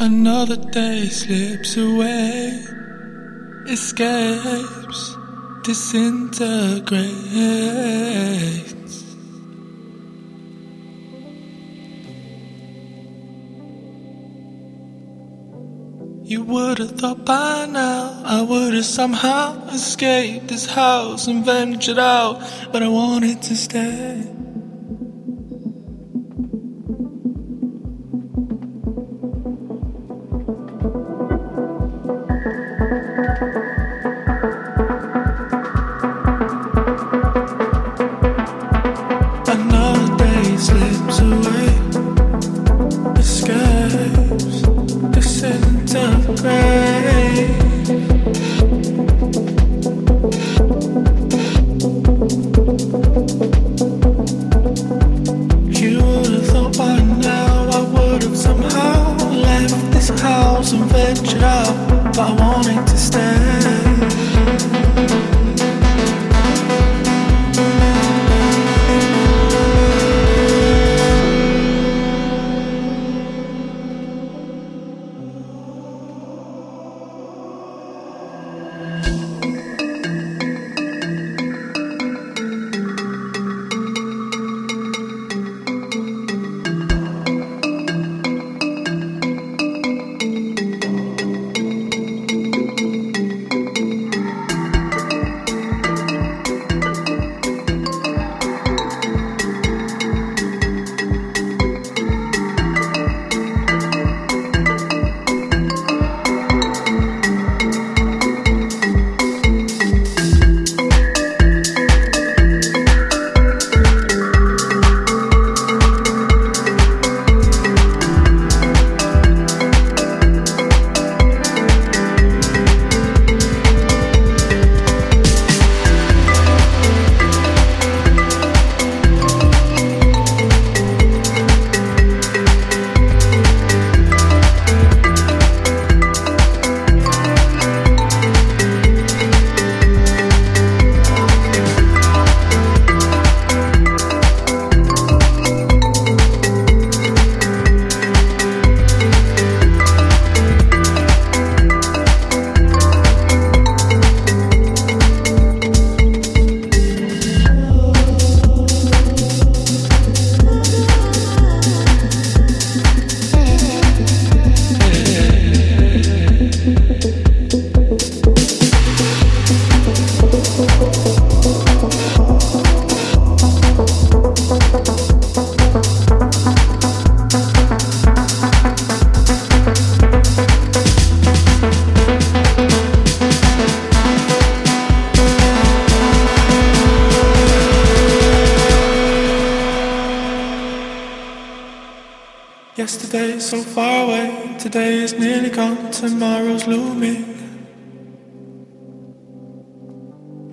Another day slips away, escapes, disintegrates. You would have thought by now I would have somehow escaped this house and ventured out, but I wanted to stay.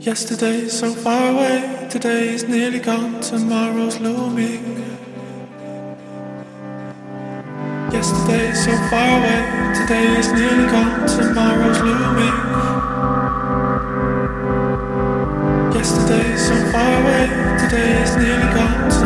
Yesterday is so far away, today is nearly gone, tomorrow's looming. Yesterday's so far away, today is nearly gone, tomorrow's looming. Yesterday is so far away, today is nearly gone,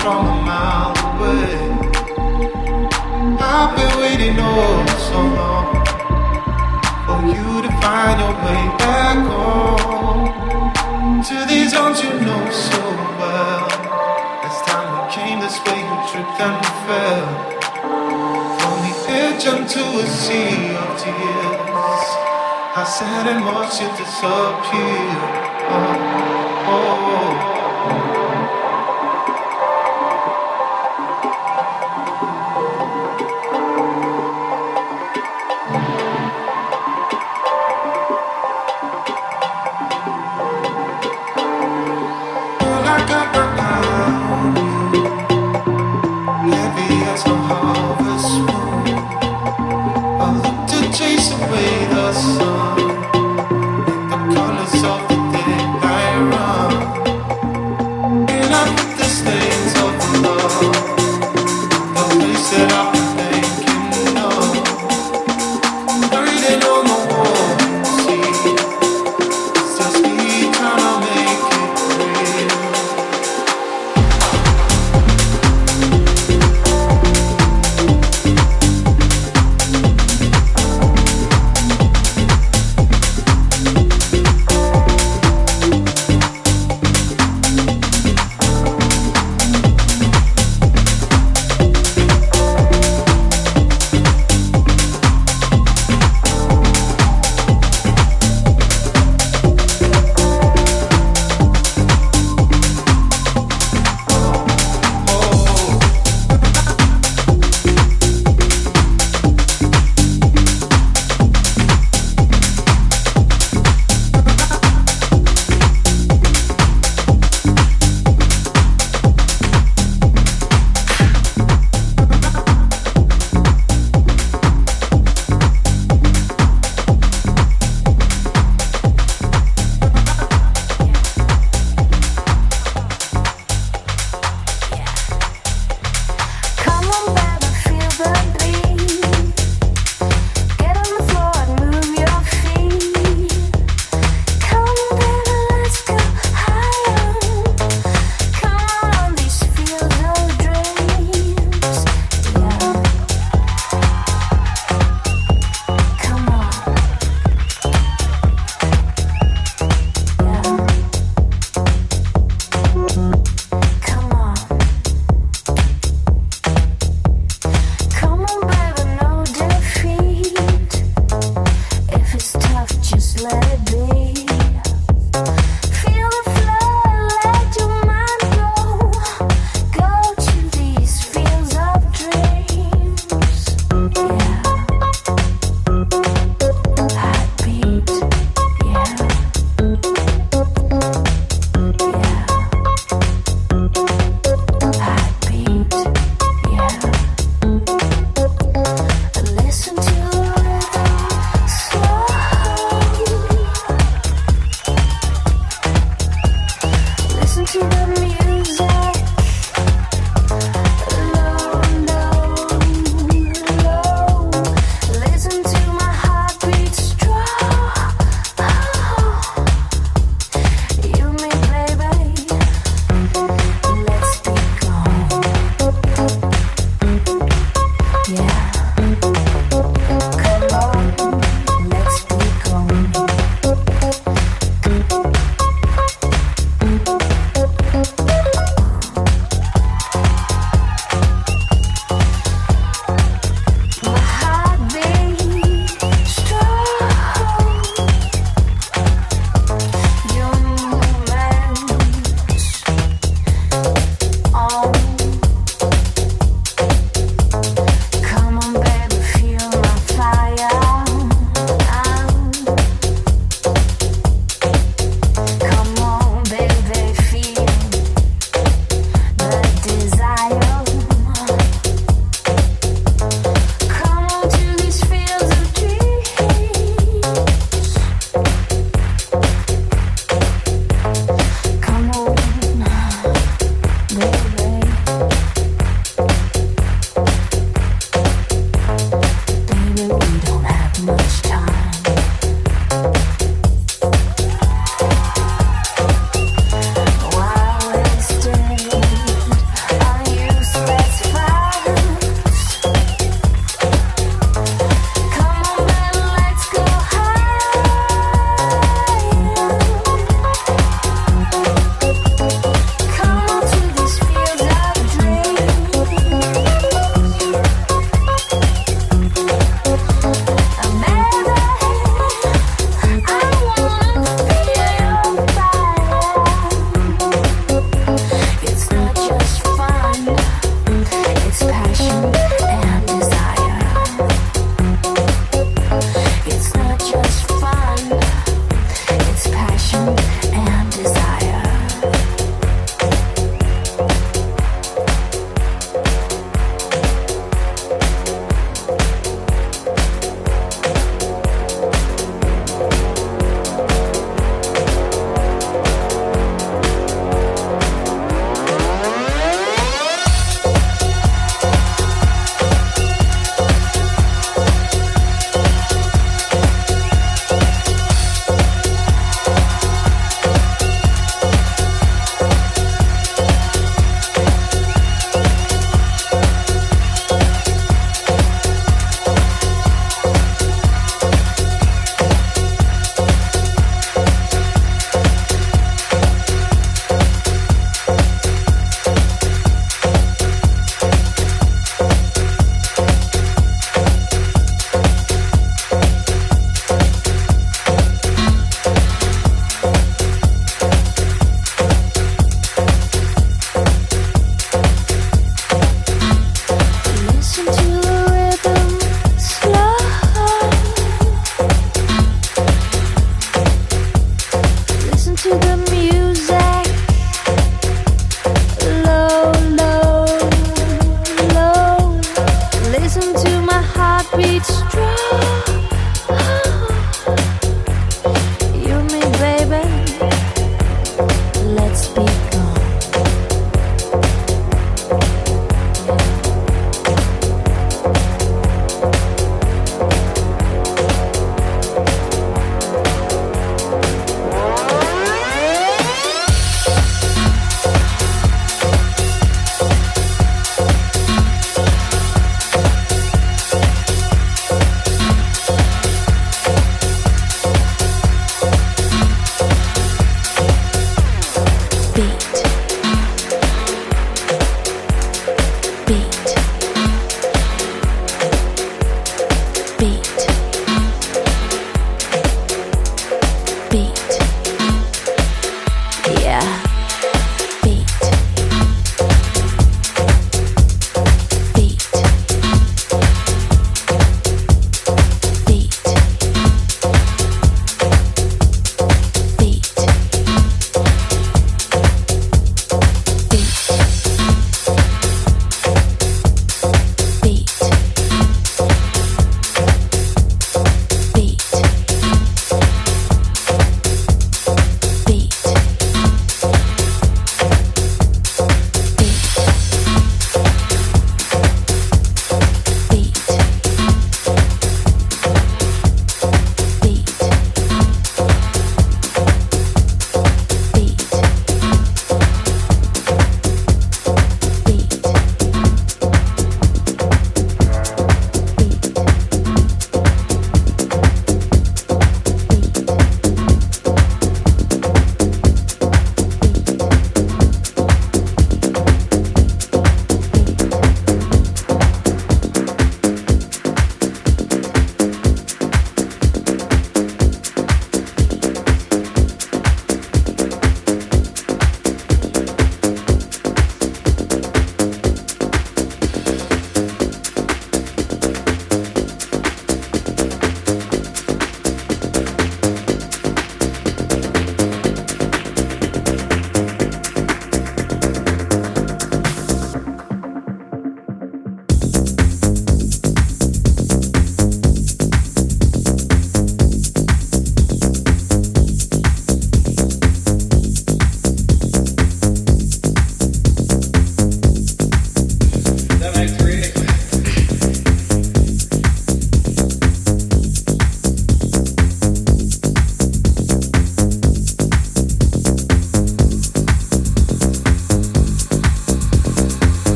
from a mile away. I've been waiting oh so long for you to find your way back home to these arms you know so well. Last time we came this way, you tripped and you fell from the edge onto a sea of tears. I sat and watched you disappear. Oh, oh. oh.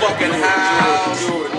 Motherfucking house.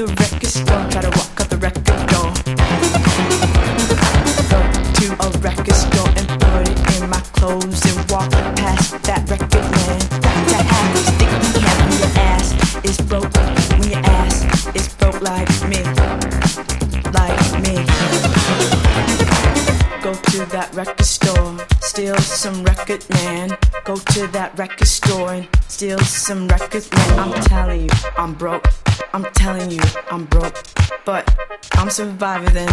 The record store. Try to walk out the record door. Go to a record store and put it in my clothes and walk past that record man. Got to have a sticky hand when your ass is broke. When your ass is broke like me, like me. Go to that record store, steal some record man. Go to that record store and steal some records man. I'm telling you, I'm broke. I'm broke. But I'm surviving then,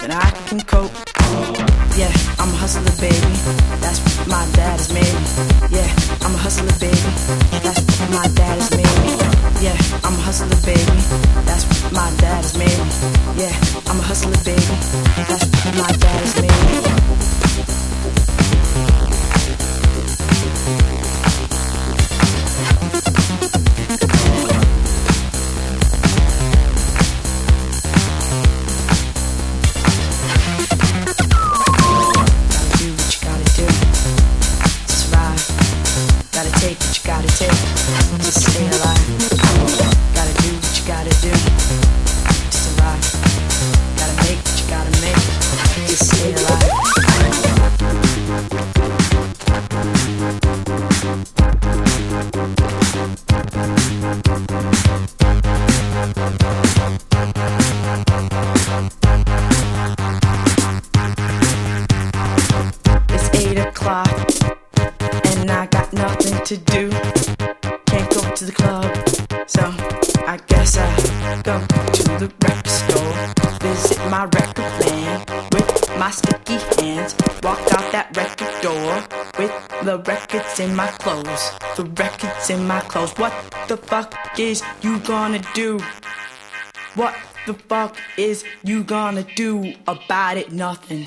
then I can cope. Yeah, I'm a hustler, baby. That's what my dad has made. Yeah, I'm a hustler, baby. That's what my dad has made. Yeah, I'm a hustler, baby. That's what my dad has made. Yeah, I'm a hustler, baby. That's what my dad has made. Clothes. What the fuck is you gonna do? What the fuck is you gonna do about it? Nothing.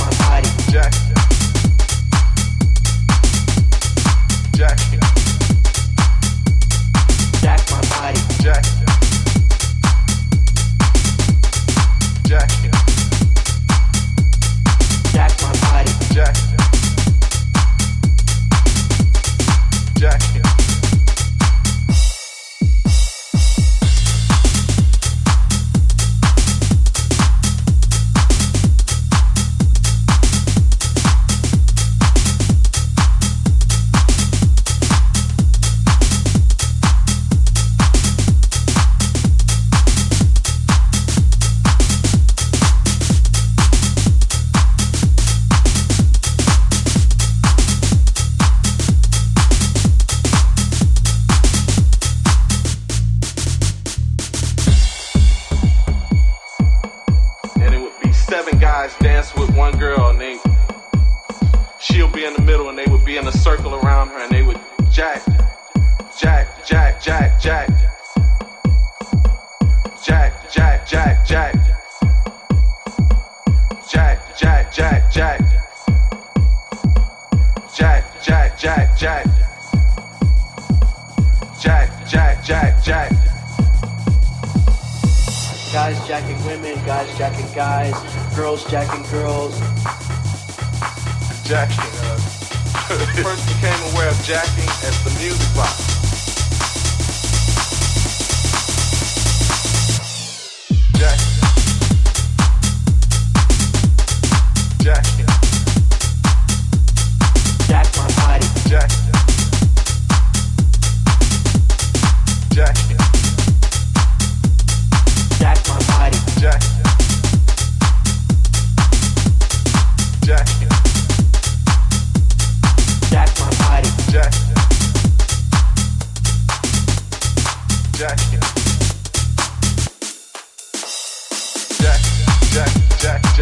my body. Jack.